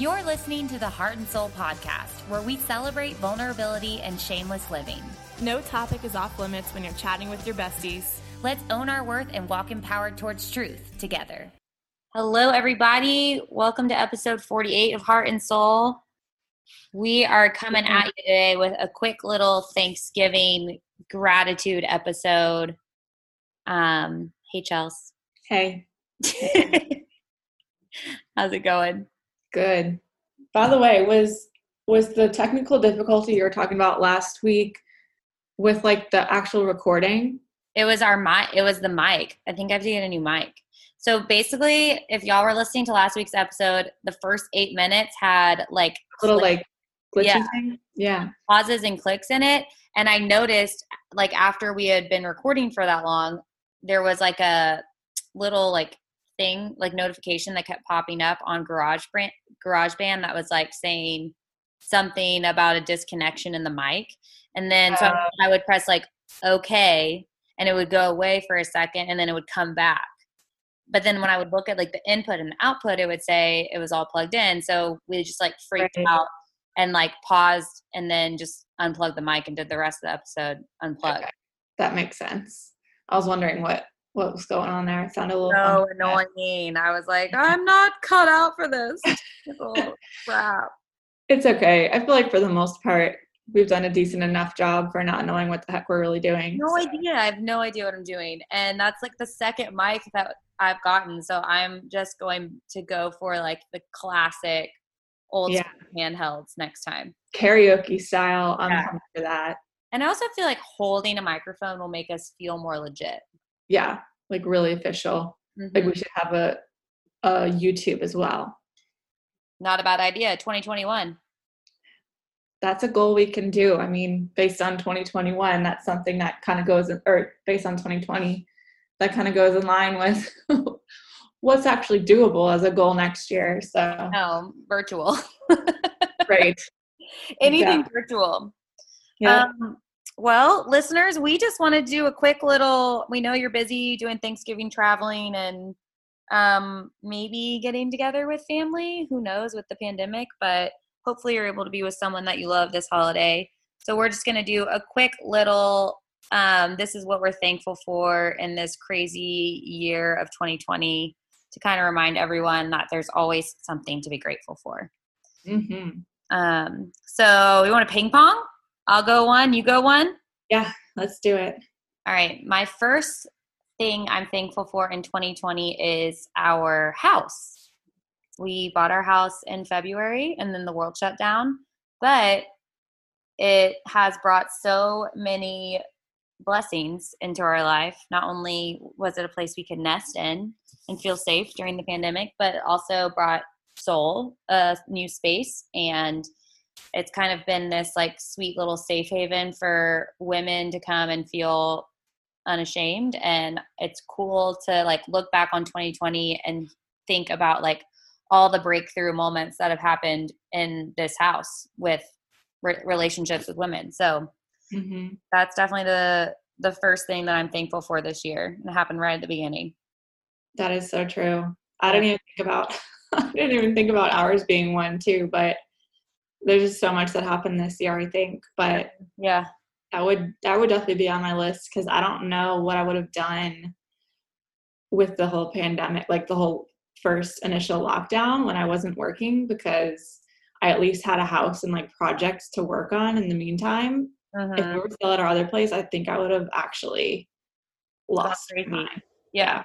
You're listening to the Heart and Soul podcast, where we celebrate vulnerability and shameless living. No topic is off limits when you're chatting with your besties. Let's own our worth and walk empowered towards truth together. Hello, everybody. Welcome to episode 48 of Heart and Soul. We are coming at you today with a quick little Thanksgiving gratitude episode. Um, hey, Chels. Hey. How's it going? Good. By the way, was was the technical difficulty you were talking about last week with like the actual recording? It was our mic. It was the mic. I think I have to get a new mic. So basically, if y'all were listening to last week's episode, the first eight minutes had like little like yeah. thing. Yeah. pauses and clicks in it. And I noticed, like after we had been recording for that long, there was like a little like thing, like notification that kept popping up on Garage Brand, GarageBand that was like saying something about a disconnection in the mic. And then so Oh. I would press like okay, and it would go away for a second, and then it would come back. But then when I would look at like the input and the output, it would say it was all plugged in. So we just like freaked Right. out and like paused and then just unplugged the mic and did the rest of the episode unplugged. Okay. That makes sense. I was wondering what what was going on there. It sounded a little So annoying. I was like, I'm not cut out for this. oh, crap. It's okay. I feel like for the most part, we've done a decent enough job for not knowing what the heck we're really doing. No so. idea. I have no idea what I'm doing. And that's like the second mic that I've gotten. So I'm just going to go for like the classic old Yeah. handhelds next time. Karaoke style. I'm Yeah. for that. And I also feel like holding a microphone will make us feel more legit. Yeah. Like really official. Like Mhm. we should have a a YouTube as well. Not a bad idea. 2021. that's a goal we can do. I mean, based on 2021, that's something that kind of goes, in, or based on 2020, that kind of goes in line with what's actually doable as a goal next year. So, No, virtual. right. Anything Exactly. virtual. Yeah. Um, well, listeners, we just want to do a quick little. We know you're busy doing Thanksgiving traveling and um, maybe getting together with family. Who knows with the pandemic, but hopefully you're able to be with someone that you love this holiday. So we're just going to do a quick little. Um, this is what we're thankful for in this crazy year of 2020 to kind of remind everyone that there's always something to be grateful for. hmm Um, so we want to ping pong. I'll go one. You go one. Yeah, let's do it. All right. My first thing I'm thankful for in 2020 is our house. We bought our house in February and then the world shut down, but it has brought so many blessings into our life. Not only was it a place we could nest in and feel safe during the pandemic, but it also brought Soul a new space and it's kind of been this like sweet little safe haven for women to come and feel unashamed. And it's cool to like look back on 2020 and think about like all the breakthrough moments that have happened in this house with re- relationships with women. So hmm that's definitely the the first thing that i'm thankful for this year. And it happened right at the beginning. That is so true. I didn't even think about, I didn't even think about ours being one too, but there's just so much that happened this year, I think. But yeah that would that would definitely be on my list because I don't know what I would have done with the whole pandemic, like the whole first initial lockdown when I wasn't working because I at least had a house and like projects to work on in the meantime. If Mhm. we were still at our other place, I think I would have actually lost my mind. yeah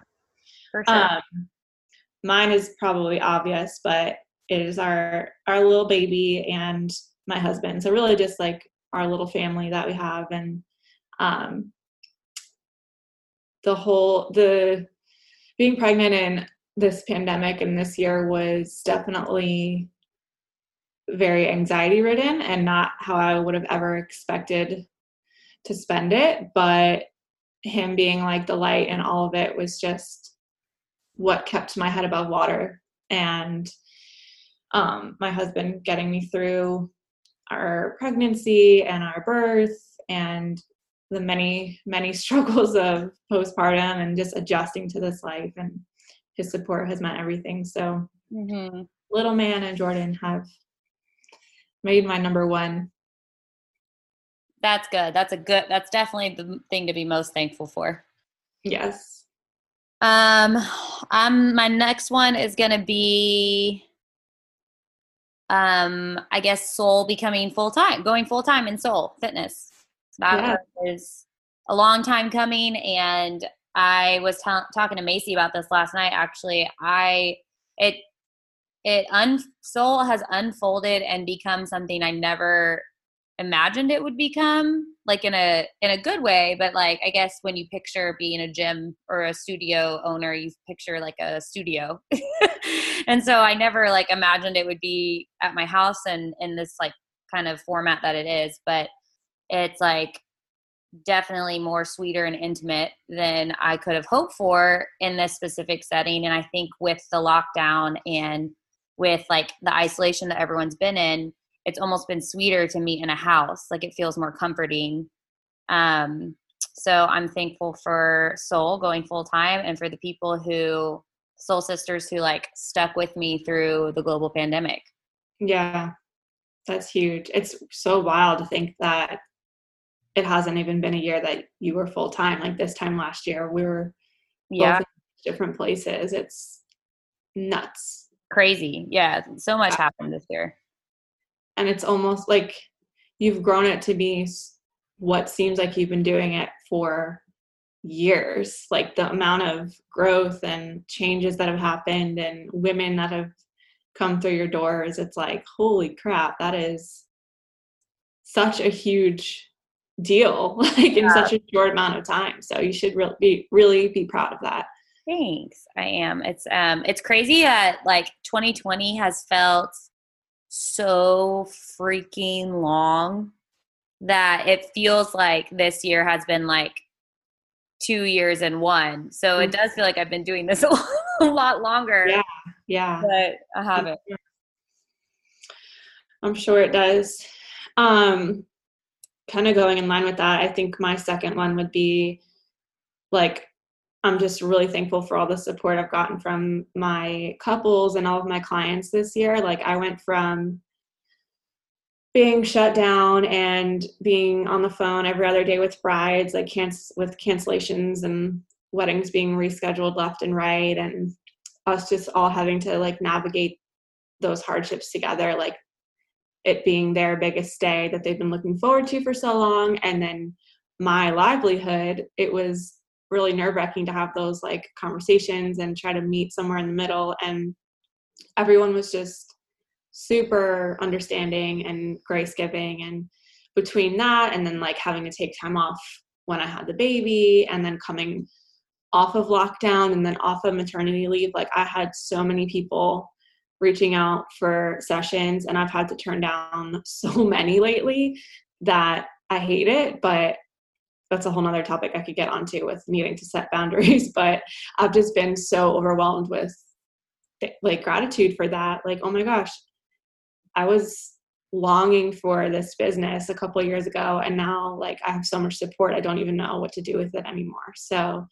for sure Um, mine is probably obvious, but is our our little baby and my husband. So really, just like our little family that we have, and um, the whole the being pregnant in this pandemic and this year was definitely very anxiety ridden and not how I would have ever expected to spend it. But him being like the light and all of it was just what kept my head above water. And um, my husband getting me through our pregnancy and our birth and the many, many struggles of postpartum and just adjusting to this life. And his support has meant everything. So hmm little man and Jordan have made my number one. That's good. That's a good. That's definitely the thing to be most thankful for. Yes. Um, i'm my next one is gonna be, um, I guess Soul becoming full time, going full time in Soul Fitness. That Yeah. was a long time coming, and I was ta- talking to Macy about this last night. Actually, I it it un Soul has unfolded and become something I never imagined it would become like in a in a good way but like i guess when you picture being a gym or a studio owner you picture like a studio. And so i never like imagined it would be at my house and in this like kind of format that it is but it's like definitely more sweeter and intimate than i could have hoped for in this specific setting. And i think with the lockdown and with like the isolation that everyone's been in it's almost been sweeter to meet in a house like it feels more comforting um so i'm thankful for soul going full time and for the people who soul sisters who like stuck with me through the global pandemic Yeah. That's huge. It's so wild to think that it hasn't even been a year that you were full time. Like this time last year, we were yeah in different places. It's nuts. crazy yeah so much happened this year And it's almost like you've grown it to be what seems like you've been doing it for years. Like the amount of growth and changes that have happened and women that have come through your doors. It's like, holy crap, that is such a huge deal like in such a short amount of time so you should really be really be proud of that Thanks. I am. It's um it's crazy that like 2020 has felt so freaking long that it feels like this year has been like 2 years in one. So it does feel like I've been doing this a lot longer. Yeah. yeah But I haven't. i'm sure it does um kind of going in line with that i think my second one would be like i'm just really thankful for all the support i've gotten from my couples and all of my clients this year. Like i went from being shut down and being on the phone every other day with brides like canc- with cancellations and weddings being rescheduled left and right and us just all having to like navigate those hardships together like it being their biggest day that they've been looking forward to for so long. And then my livelihood it was really nerve-wracking to have those like conversations and try to meet somewhere in the middle and everyone was just super understanding and grace giving and between that and then like having to take time off when i had the baby and then coming off of lockdown and then off of maternity leave like i had so many people reaching out for sessions and I've had to turn down so many lately that I hate it, but that's a whole nother topic I could get onto with needing to set boundaries. But I've just been so overwhelmed with like gratitude for that. Like, oh my gosh, I was longing for this business a couple years ago and now like I have so much support I don't even know what to do with it anymore. So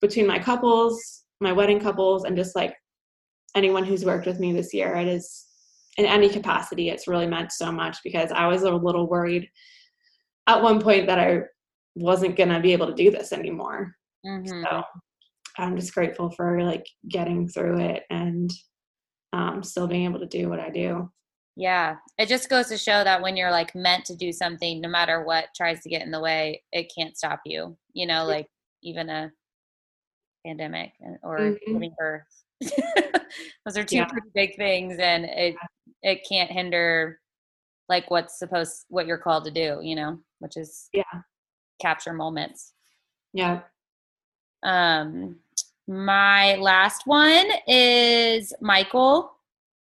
between my couples, my wedding couples and just like anyone who's worked with me this year. It is in any capacity, it's really meant so much because I was a little worried at one point that I wasn't going to be able to do this anymore. Mhm. So I'm just grateful for like getting through it and um, still being able to do what I do. Yeah. It just goes to show that when you're like meant to do something, no matter what tries to get in the way, it can't stop you. You know, like even a pandemic and- or Mhm. giving birth. Those are two Yeah. pretty big things and it it can't hinder like what's supposed what you're called to do, you know, which is Yeah. Capture moments. Yeah. Um, my last one is Michael.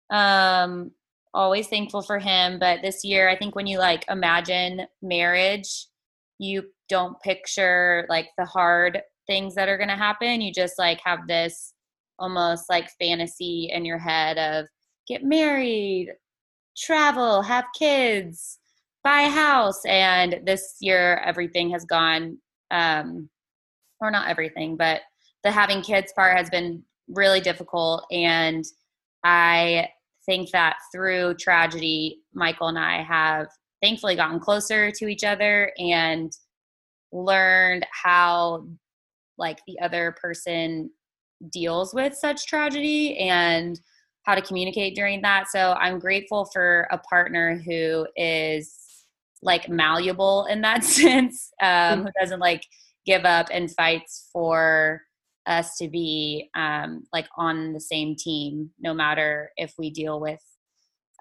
Um, always thankful for him, but this year, I think when you like imagine marriage, you don't picture like the hard things that are going to happen. You just like have this almost like fantasy in your head of get married, travel, have kids, buy a house. And this year, everything has gone, um, or not everything, but the having kids part has been really difficult. And I think that through tragedy, Michael and I have thankfully gotten closer to each other and learned how like the other person deals with such tragedy and how to communicate during that. So I'm grateful for a partner who is like malleable in that sense, um, who doesn't like give up and fights for us to be um, like on the same team, no matter if we deal with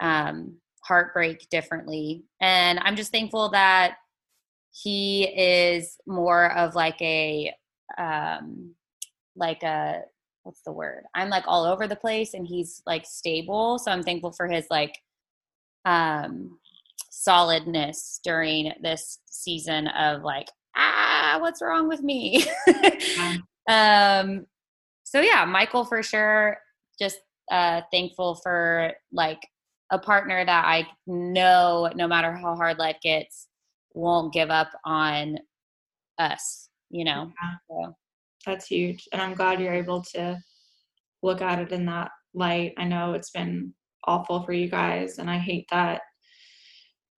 um, heartbreak differently. And I'm just thankful that he is more of like a um, like a what's the word? I'm like all over the place, and he's like stable. So I'm thankful for his like um solidness during this season of like ah what's wrong with me um so yeah michael for sure just uh thankful for like a partner that i know no matter how hard life gets won't give up on us you know yeah. so. that's huge and i'm glad you're able to look at it in that light i know it's been awful for you guys and i hate that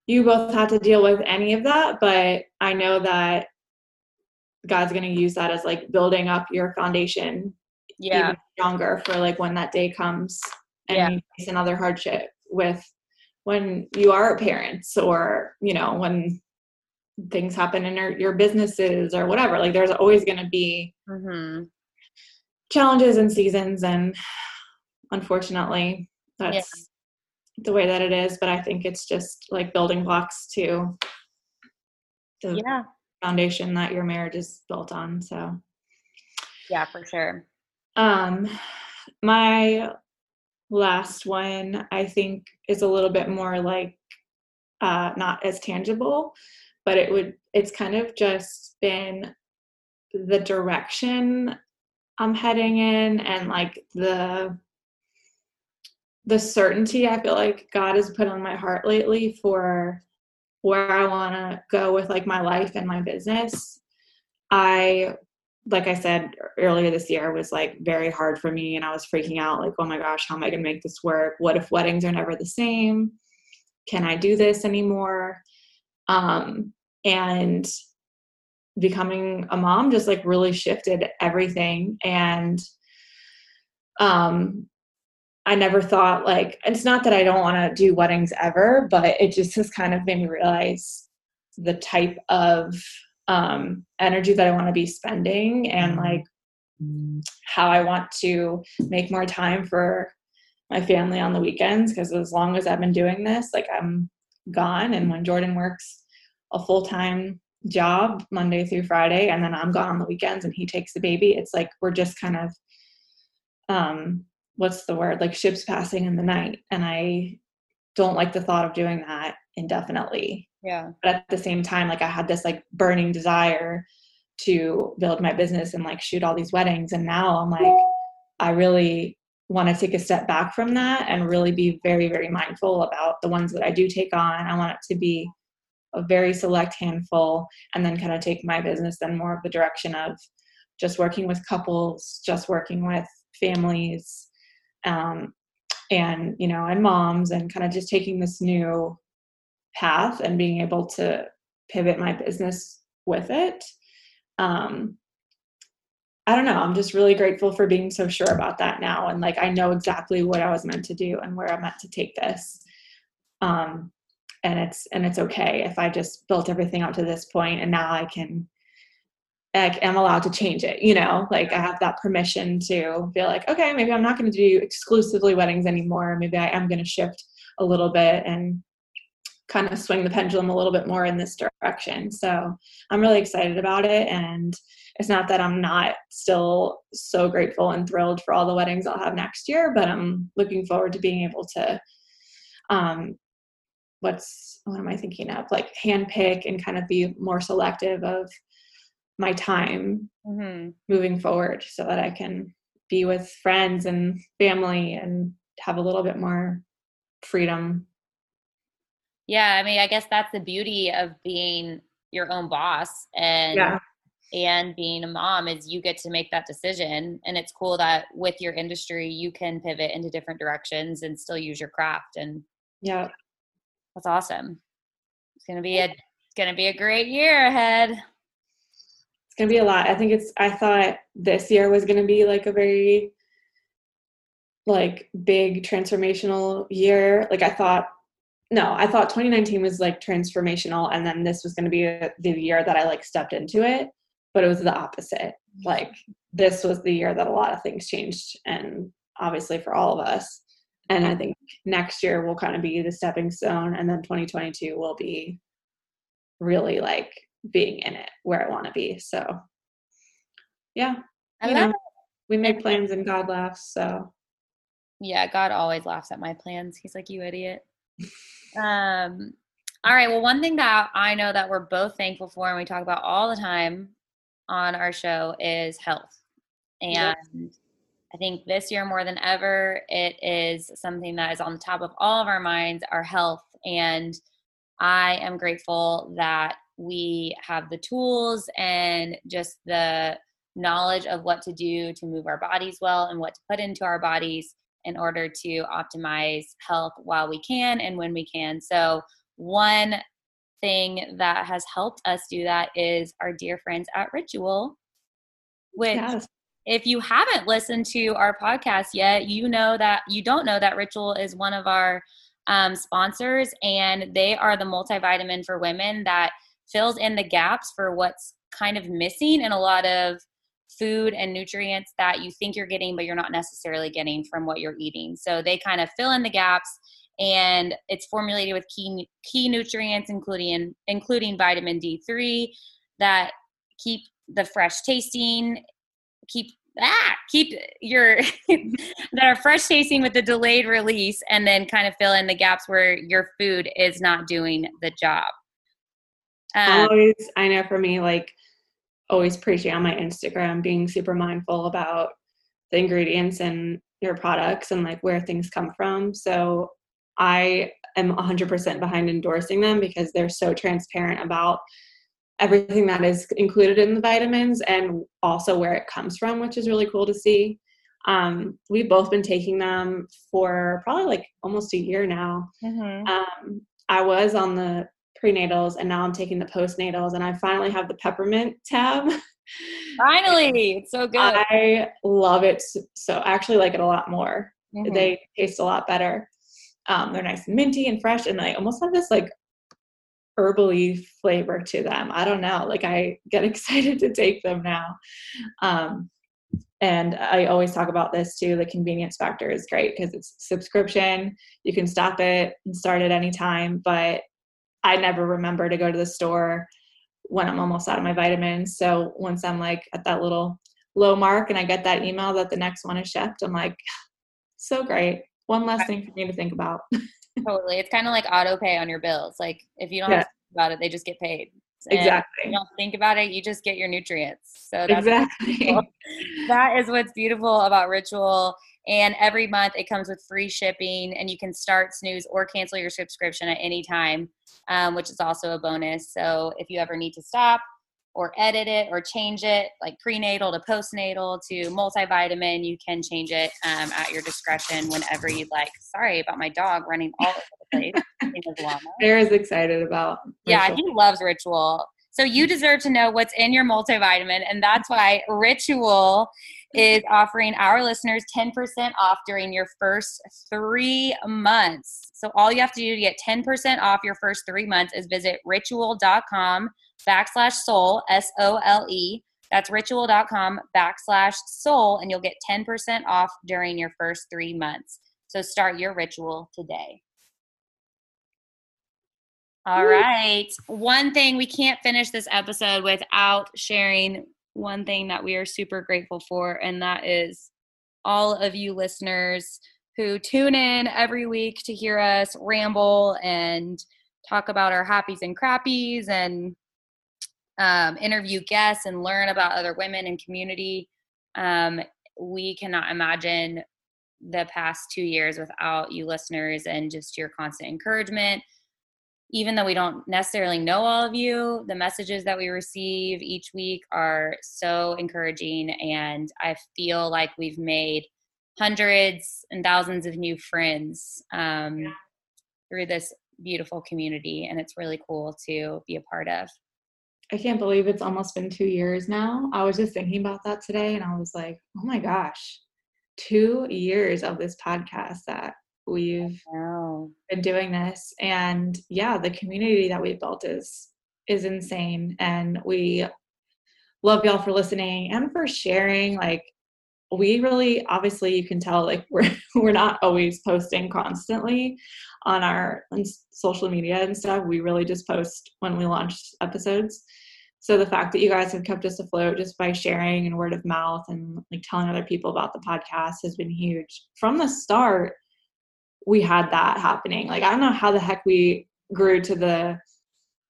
you both had to deal with any of that but i know that God's going to use that as like building up your foundation yeah stronger for like when that day comes and yeah. you face another hardship with when you are parents or you know when things happen in your, your businesses or whatever like there's always going to be mm-hmm. challenges and seasons and unfortunately that's. The way that it is but i think it's just like building blocks to the, yeah foundation that your marriage is built on. So, yeah, for sure. Um, my last one, I think, is a little bit more like uh, not as tangible, but it would, it's kind of just been the direction I'm heading in and like the, the certainty I feel like God has put on my heart lately for where I want to go with like my life and my business. I like I said earlier this year was like very hard for me and I was freaking out like oh my gosh how am I going to make this work? What if weddings are never the same? Can I do this anymore? Um and becoming a mom just like really shifted everything and um I never thought like it's not that I don't want to do weddings ever, but it just has kind of made me realize the type of um, energy that I want to be spending and mm-hmm. like how I want to make more time for my family on the weekends because as long as I've been doing this, like I'm gone and when Jordan works a full-time job Monday through Friday and then I'm gone on the weekends and he takes the baby, it's like we're just kind of um what's the word like ships passing in the night and i don't like the thought of doing that indefinitely. Yeah. But at the same time like i had this like burning desire to build my business and like shoot all these weddings and now i'm like i really want to take a step back from that and really be very very mindful about the ones that i do take on. I want it to be a very select handful and then kind of take my business then more of the direction of just working with couples just working with families um, and you know and moms and kind of just taking this new path and being able to pivot my business with it. Um, i don't know i'm just really grateful for being so sure about that now and like i know exactly what i was meant to do and where i'm meant to take this. Um, and it's and it's okay if i just built everything up to this point and now i can like am allowed to change it you know? Like i have that permission to feel like okay maybe i'm not going to do exclusively weddings anymore. Maybe i am going to shift a little bit and kind of swing the pendulum a little bit more in this direction. So i'm really excited about it and it's not that i'm not still so grateful and thrilled for all the weddings i'll have next year but i'm looking forward to being able to um what's what am i thinking of? Like handpick and kind of be more selective of my time mm-hmm. moving forward so that I can be with friends and family and have a little bit more freedom. Yeah, I mean, I guess that's the beauty of being your own boss and yeah. and being a mom is you get to make that decision and it's cool that with your industry you can pivot into different directions and still use your craft and yeah that's awesome it's gonna be a it's gonna be a great year ahead gonna be a lot i think it's i thought this year was gonna be like a very like big transformational year like i thought no i thought 2019 was like transformational and then this was going to be a, the year that i like stepped into it but it was the opposite. Like this was the year that a lot of things changed, and obviously for all of us. And I think next year will kind of be the stepping stone, and then 2022 will be really like being in it where I want to be. So, yeah, I know, we make plans and God laughs. So, yeah, God always laughs at my plans. He's like, "You idiot." um. All right. Well, one thing that I know that we're both thankful for, and we talk about all the time, on our show is health. And I think this year more than ever, it is something that is on the top of all of our minds our health. And I am grateful that we have the tools and just the knowledge of what to do to move our bodies well and what to put into our bodies in order to optimize health while we can and when we can. So, one thing that has helped us do that is our dear friends at Ritual, which yes. if you haven't listened to our podcast yet, you know that you don't know that Ritual is one of our um, sponsors, and they are the multivitamin for women that fills in the gaps for what's kind of missing in a lot of food and nutrients that you think you're getting, but you're not necessarily getting from what you're eating. So they kind of fill in the gaps and it's formulated with key key nutrients including including vitamin D3 that keep the fresh tasting keep ah keep your that are fresh tasting with the delayed release and then kind of fill in the gaps where your food is not doing the job um, always i know for me like always preaching on my instagram being super mindful about the ingredients and your products and like where things come from so I am 100% behind endorsing them because they're so transparent about everything that is included in the vitamins and also where it comes from, which is really cool to see. Um, we've both been taking them for probably like almost a year now. Mm-hmm. Um, I was on the prenatals and now I'm taking the postnatals and I finally have the peppermint tab. Finally, it's so good. I love it. So I actually like it a lot more. Mm-hmm. They taste a lot better. Um, they're nice and minty and fresh, and they almost have this like herbally flavor to them. I don't know. Like I get excited to take them now. Um, and I always talk about this too. The convenience factor is great because it's subscription. You can stop it and start at any time. But I never remember to go to the store when I'm almost out of my vitamins. So once I'm like at that little low mark and I get that email that the next one is shipped, I'm like, so great one less thing for me to think about. totally. It's kind of like auto pay on your bills. Like if you don't yeah. think about it, they just get paid. And exactly. you don't think about it, you just get your nutrients. So that's exactly. that is what's beautiful about Ritual. And every month it comes with free shipping, and you can start, snooze, or cancel your subscription at any time, um, which is also a bonus. So if you ever need to stop, or edit it or change it, like prenatal to postnatal to multivitamin. You can change it um, at your discretion whenever you'd like. Sorry about my dog running all over the place. Is excited about. Ritual. Yeah, he loves Ritual. So you deserve to know what's in your multivitamin, and that's why Ritual is offering our listeners 10% off during your first three months. So all you have to do to get 10% off your first three months is visit ritual.com backslash sole, S O L E. That's ritual.com backslash sole, and you'll get 10% off during your first three months. So start your ritual today. All right. One thing we can't finish this episode without sharing one thing that we are super grateful for, and that is all of you listeners who tune in every week to hear us ramble and talk about our happies and crappies and um, interview guests and learn about other women and community. Um, we cannot imagine the past two years without you listeners and just your constant encouragement. Even though we don't necessarily know all of you, the messages that we receive each week are so encouraging. And I feel like we've made hundreds and thousands of new friends um, yeah. through this beautiful community. And it's really cool to be a part of. I can't believe it's almost been two years now. I was just thinking about that today and I was like, oh my gosh, two years of this podcast that we've been doing this and yeah the community that we've built is is insane and we love y'all for listening and for sharing like we really obviously you can tell like we're we're not always posting constantly on our on social media and stuff we really just post when we launch episodes. So the fact that you guys have kept us afloat just by sharing and word of mouth and like telling other people about the podcast has been huge. From the start we had that happening. Like I don't know how the heck we grew to the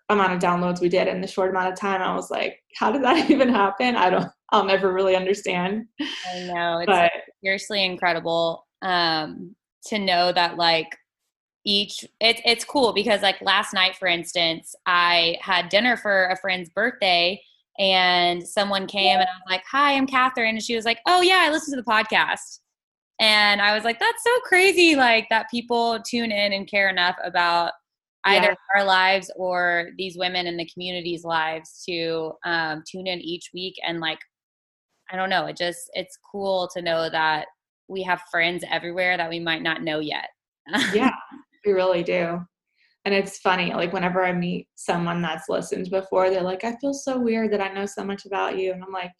amount of downloads we did in the short amount of time. I was like, how did that even happen? I don't I'll never really understand. I know. It's but, seriously incredible um to know that like each it's it's cool because like last night for instance, I had dinner for a friend's birthday and someone came and I was like, "Hi, I'm Catherine." And she was like, "Oh yeah, I listened to the podcast." And I was like, that's so crazy, like that people tune in and care enough about either yeah. our lives or these women in the community's lives to um, tune in each week. And like, I don't know, it just, it's cool to know that we have friends everywhere that we might not know yet. yeah, we really do. And it's funny, like whenever I meet someone that's listened before, they're like, I feel so weird that I know so much about you. And I'm like,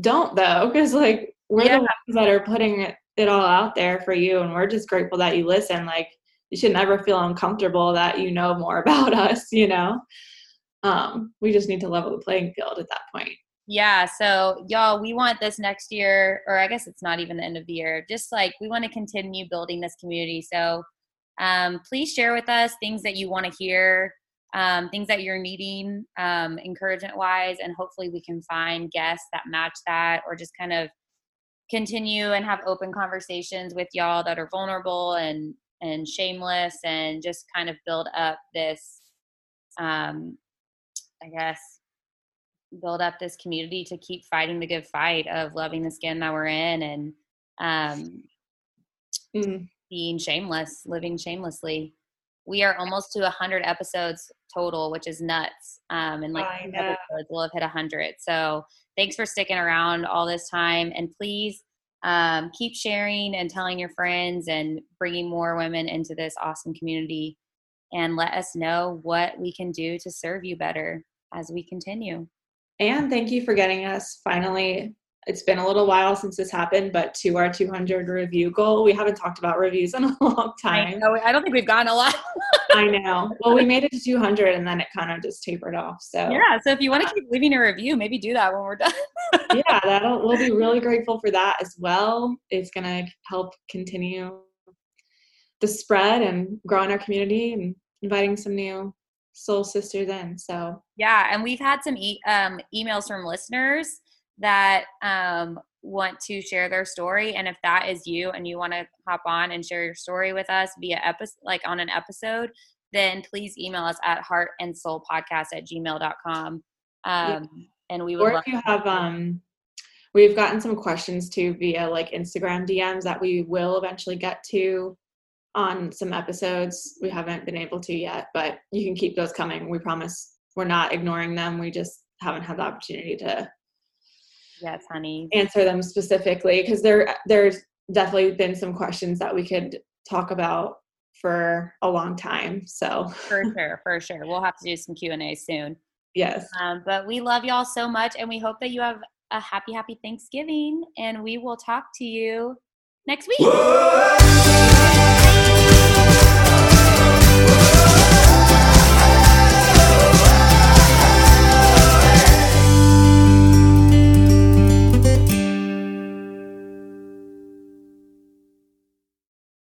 don't though, because like we're yeah. the ones that are putting it, it all out there for you and we're just grateful that you listen like you should never feel uncomfortable that you know more about us you know um, we just need to level the playing field at that point yeah so y'all we want this next year or i guess it's not even the end of the year just like we want to continue building this community so um, please share with us things that you want to hear um, things that you're needing um, encouragement wise and hopefully we can find guests that match that or just kind of continue and have open conversations with y'all that are vulnerable and and shameless and just kind of build up this um i guess build up this community to keep fighting the good fight of loving the skin that we're in and um mm. being shameless living shamelessly. We are almost to 100 episodes total which is nuts um and like episodes we'll have hit 100 so thanks for sticking around all this time and please um, keep sharing and telling your friends and bringing more women into this awesome community. And let us know what we can do to serve you better as we continue. And thank you for getting us finally it's been a little while since this happened, but to our 200 review goal, we haven't talked about reviews in a long time. I, know, I don't think we've gotten a lot. I know. Well, we made it to 200 and then it kind of just tapered off. So yeah. So if you want to keep leaving a review, maybe do that when we're done. yeah, that'll we'll be really grateful for that as well. It's gonna help continue the spread and growing our community and inviting some new soul sisters in. So yeah, and we've had some e- um, emails from listeners that um, want to share their story and if that is you and you want to hop on and share your story with us via episode like on an episode then please email us at heart and soul podcast at gmail.com um, and we would or if you have um we've gotten some questions too via like instagram dms that we will eventually get to on some episodes. We haven't been able to yet but you can keep those coming. We promise we're not ignoring them. We just haven't had the opportunity to Yes, honey. Answer them specifically because there there's definitely been some questions that we could talk about for a long time. So for sure, for sure, we'll have to do some Q and A soon. Yes. Um, but we love y'all so much, and we hope that you have a happy, happy Thanksgiving, and we will talk to you next week.